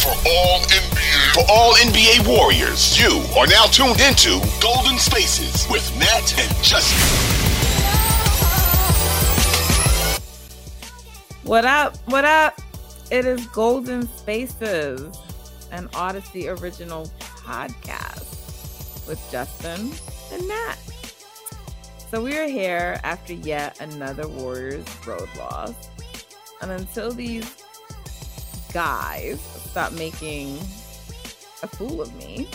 For all NBA, for all NBA Warriors, you are now tuned into Golden Spaces with Nat and Justin. What up? What up? It is Golden Spaces, an Odyssey original podcast with Justin and Nat. So we are here after yet another Warriors road loss. And until these guys stop making a fool of me,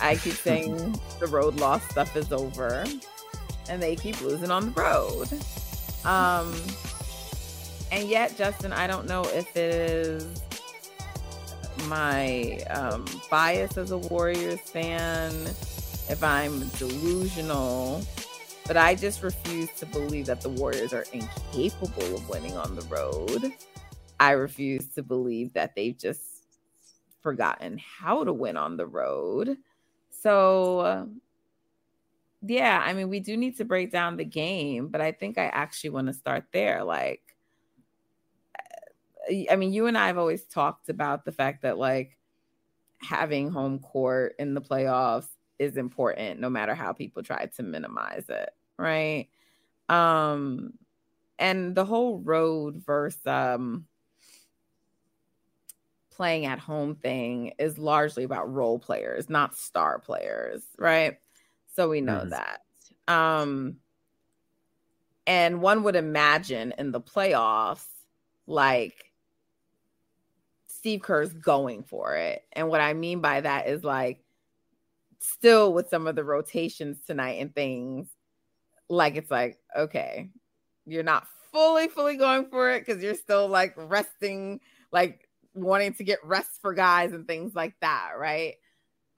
I keep saying the road loss stuff is over and they keep losing on the road. Um and yet, Justin, I don't know if it is my um, bias as a Warriors fan, if I'm delusional, but I just refuse to believe that the Warriors are incapable of winning on the road. I refuse to believe that they've just forgotten how to win on the road. So, yeah, I mean, we do need to break down the game, but I think I actually want to start there. Like, I mean, you and I have always talked about the fact that like having home court in the playoffs is important no matter how people try to minimize it, right? Um and the whole road versus um playing at home thing is largely about role players, not star players, right? So we know mm. that. Um and one would imagine in the playoffs like Steve Kerr's going for it. And what I mean by that is like still with some of the rotations tonight and things, like it's like, okay, you're not fully, fully going for it because you're still like resting, like wanting to get rest for guys and things like that, right?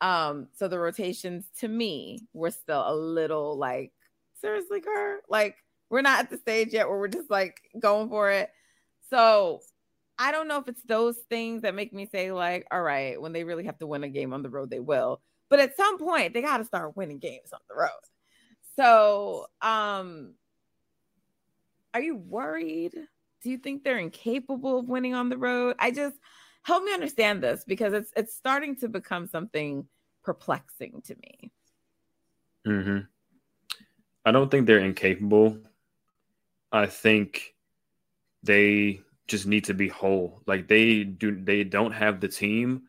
Um, so the rotations to me were still a little like, seriously, Kerr? Like, we're not at the stage yet where we're just like going for it. So I don't know if it's those things that make me say, like, all right, when they really have to win a game on the road, they will. But at some point, they got to start winning games on the road. So, um, are you worried? Do you think they're incapable of winning on the road? I just help me understand this because it's it's starting to become something perplexing to me. Mm-hmm. I don't think they're incapable. I think they just need to be whole. Like they do they don't have the team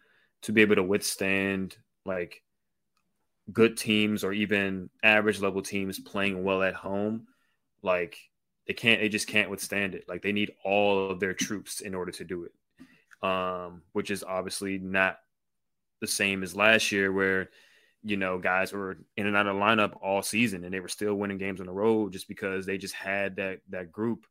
to be able to withstand like good teams or even average level teams playing well at home. Like they can't they just can't withstand it. Like they need all of their troops in order to do it. Um, which is obviously not the same as last year where you know guys were in and out of lineup all season and they were still winning games on the road just because they just had that that group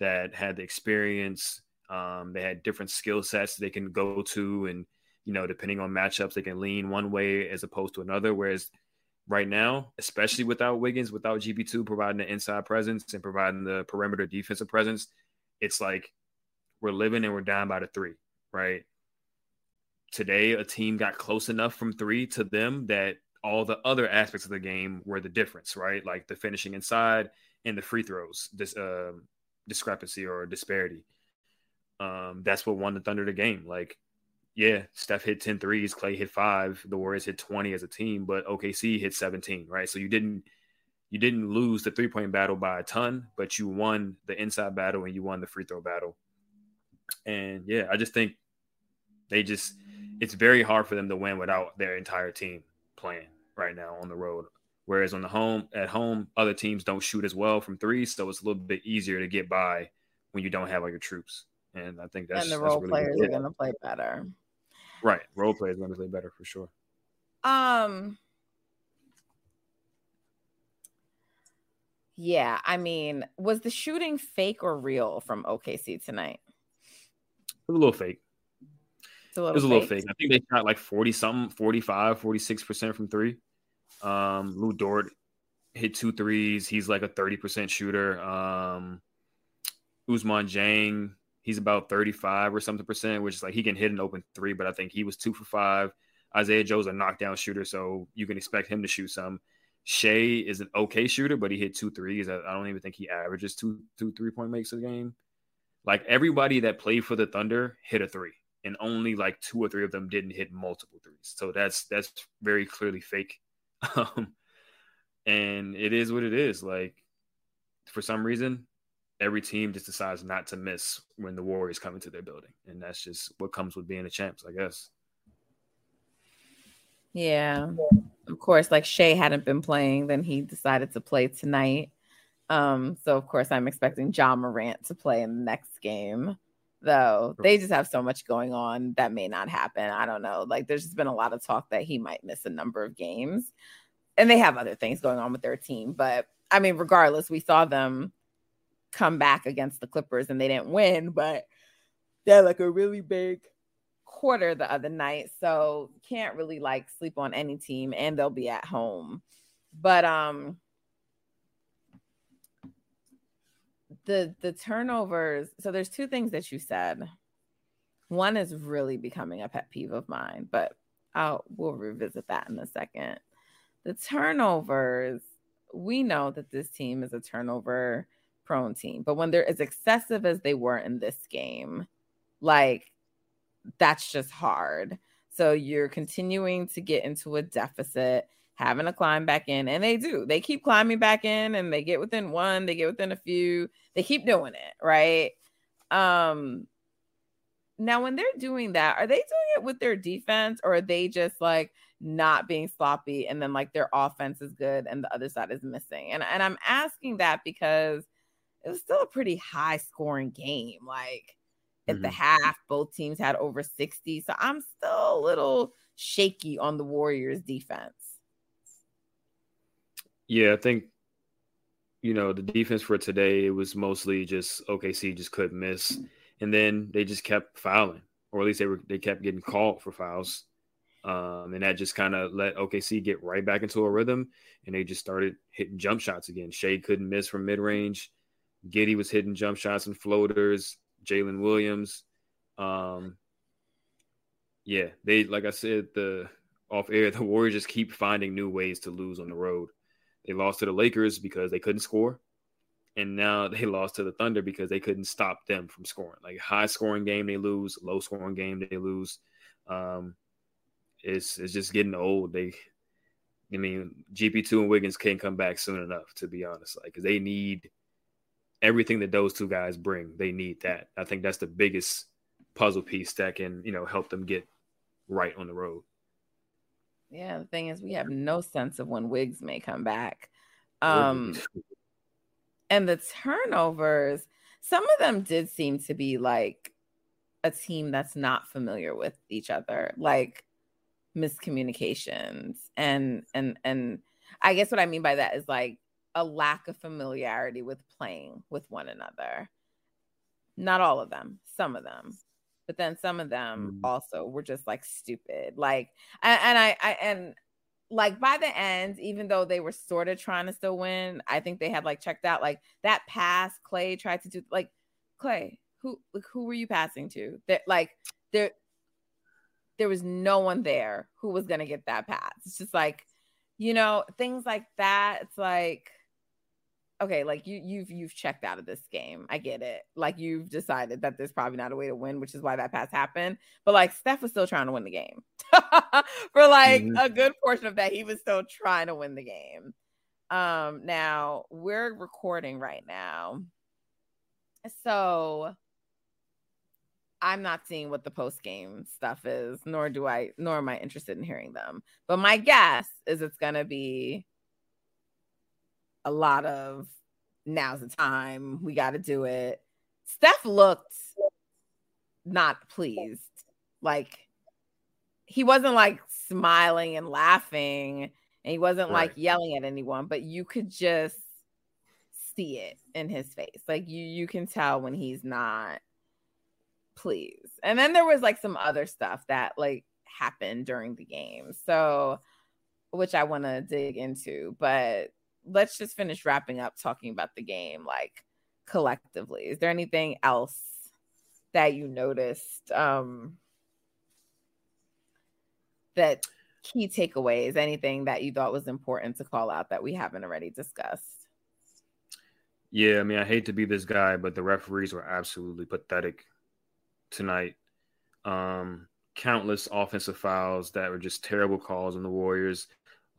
that had the experience. Um, they had different skill sets they can go to, and you know, depending on matchups, they can lean one way as opposed to another. Whereas right now, especially without Wiggins, without GP2 providing the inside presence and providing the perimeter defensive presence, it's like we're living and we're down by the three, right? Today, a team got close enough from three to them that all the other aspects of the game were the difference, right? Like the finishing inside and the free throws. This uh, discrepancy or disparity. Um, that's what won the Thunder the game. Like, yeah, Steph hit 10 threes, Clay hit five, the Warriors hit 20 as a team, but OKC hit 17, right? So you didn't you didn't lose the three point battle by a ton, but you won the inside battle and you won the free throw battle. And yeah, I just think they just it's very hard for them to win without their entire team playing right now on the road. Whereas on the home at home, other teams don't shoot as well from three, so it's a little bit easier to get by when you don't have all your troops. And I think that's and the role really players good. are going to play better. Right, role play is going to play better for sure. Um. Yeah, I mean, was the shooting fake or real from OKC tonight? It was a little fake. A little it was fake. a little fake. I think they shot like 40 something, 45, 46% from three. Um, Lu Dort hit two threes. He's like a 30% shooter. Um, Ousmane Dieng, he's about 35 or something percent, which is like he can hit an open three, but I think he was two for five. Isaiah Joe's a knockdown shooter, so you can expect him to shoot some. Shai is an okay shooter, but he hit two threes. I, I don't even think he averages two two three point makes a game. Like everybody that played for the Thunder hit a three. and only like two or three of them didn't hit multiple threes. So that's that's very clearly fake. Um, and it is what it is. Like for some reason, every team just decides not to miss when the Warriors come into their building, and that's just what comes with being the champs, I guess. Yeah, of course. Like Shai hadn't been playing, then he decided to play tonight. Um, so of course I'm expecting Ja Morant to play in the next game though. They just have so much going on that may not happen. I don't know. Like there's just been a lot of talk that he might miss a number of games. And they have other things going on with their team, but I mean regardless, we saw them come back against the Clippers and they didn't win, but they're like a really big quarter the other night. So can't really like sleep on any team and they'll be at home. But um the the turnovers so there's two things that you said one is really becoming a pet peeve of mine but i'll we'll revisit that in a second the turnovers we know that this team is a turnover prone team but when they're as excessive as they were in this game like that's just hard so you're continuing to get into a deficit having to climb back in. And they do. They keep climbing back in and they get within one, they get within a few. They keep doing it, right? Um now when they're doing that, are they doing it with their defense or are they just like not being sloppy and then like their offense is good and the other side is missing? And and I'm asking that because it was still a pretty high scoring game. Like at mm-hmm. the half, both teams had over 60. So I'm still a little shaky on the Warriors defense. Yeah, I think you know the defense for today it was mostly just OKC just couldn't miss, and then they just kept fouling, or at least they were they kept getting called for fouls, um, and that just kind of let OKC get right back into a rhythm, and they just started hitting jump shots again. Shai couldn't miss from mid range, Giddey was hitting jump shots and floaters. Jalen Williams, um, yeah, they like I said the off air the Warriors just keep finding new ways to lose on the road. They lost to the Lakers because they couldn't score. And now they lost to the Thunder because they couldn't stop them from scoring. Like high scoring game, they lose. Low scoring game, they lose. Um, it's it's just getting old. They, I mean, GP two and Wiggins can't come back soon enough. To be honest, like because they need everything that those two guys bring. They need that. I think that's the biggest puzzle piece that can you know help them get right on the road. Yeah, the thing is, we have no sense of when Wiggs may come back. Um, and the turnovers, some of them did seem to be like a team that's not familiar with each other, like miscommunications and and and I guess what I mean by that is like a lack of familiarity with playing with one another. Not all of them, some of them but then some of them mm. also were just like stupid like and, and I, I and like by the end even though they were sort of trying to still win i think they had like checked out like that pass Clay tried to do like Clay, who like, who were you passing to that like there there was no one there who was gonna get that pass it's just like you know things like that it's like okay, like you you've you've checked out of this game. I get it. Like you've decided that there's probably not a way to win, which is why that pass happened. But like Steph was still trying to win the game. For like mm-hmm. a good portion of that, he was still trying to win the game. Um now we're recording right now. So I'm not seeing what the post game stuff is, nor do I, nor am I interested in hearing them. But my guess is it's gonna be a lot of now's the time, we got to do it. Steph looked not pleased. Like he wasn't like smiling and laughing and he wasn't right. like yelling at anyone, but you could just see it in his face. Like you you can tell when he's not pleased. And then there was like some other stuff that like happened during the game. So which I want to dig into, but let's just finish wrapping up talking about the game like collectively. Is there anything else that you noticed um that key takeaways, anything that you thought was important to call out that we haven't already discussed? Yeah, I mean, I hate to be this guy, but the referees were absolutely pathetic tonight. Um, countless offensive fouls that were just terrible calls on the Warriors.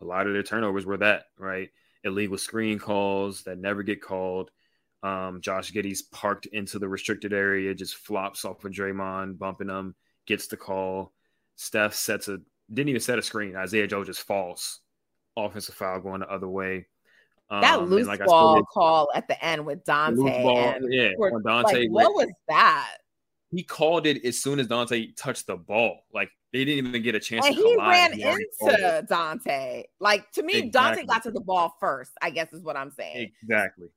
A lot of their turnovers were that, right? Illegal screen calls that never get called. Um, Josh Giddey's parked into the restricted area, just flops off of Draymond, bumping him, gets the call. Steph sets a didn't even set a screen. Isaiah Joe just falls. Offensive foul going the other way. Um, that loose like ball said, call at the end with Donte. Ball, yeah, Donte. Like, what was that? He called it as soon as Donte touched the ball. Like they didn't even get a chance. And he ran into Donte. Like to me, exactly. Donte got to the ball first. I guess is what I'm saying. Exactly.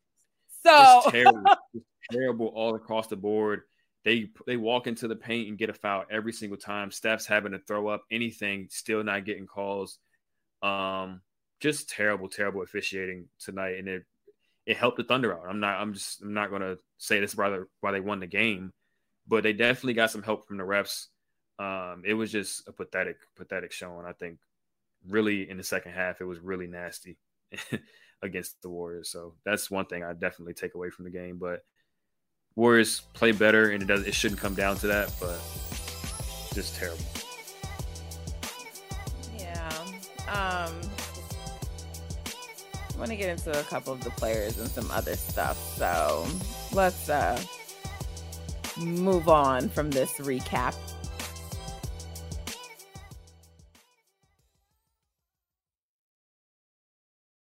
So just terrible, just terrible all across the board. They they walk into the paint and get a foul every single time. Steph's having to throw up anything, still not getting calls. Um, just terrible, terrible officiating tonight, and it it helped the Thunder out. I'm not I'm just I'm not gonna say this why why they won the game, but they definitely got some help from the refs. Um, it was just a pathetic pathetic showing. I think really in the second half it was really nasty against the Warriors. So that's one thing I definitely take away from the game. But Warriors play better, and it does. It shouldn't come down to that, but just terrible. Yeah. Um. I want to get into a couple of the players and some other stuff. So let's uh move on from this recap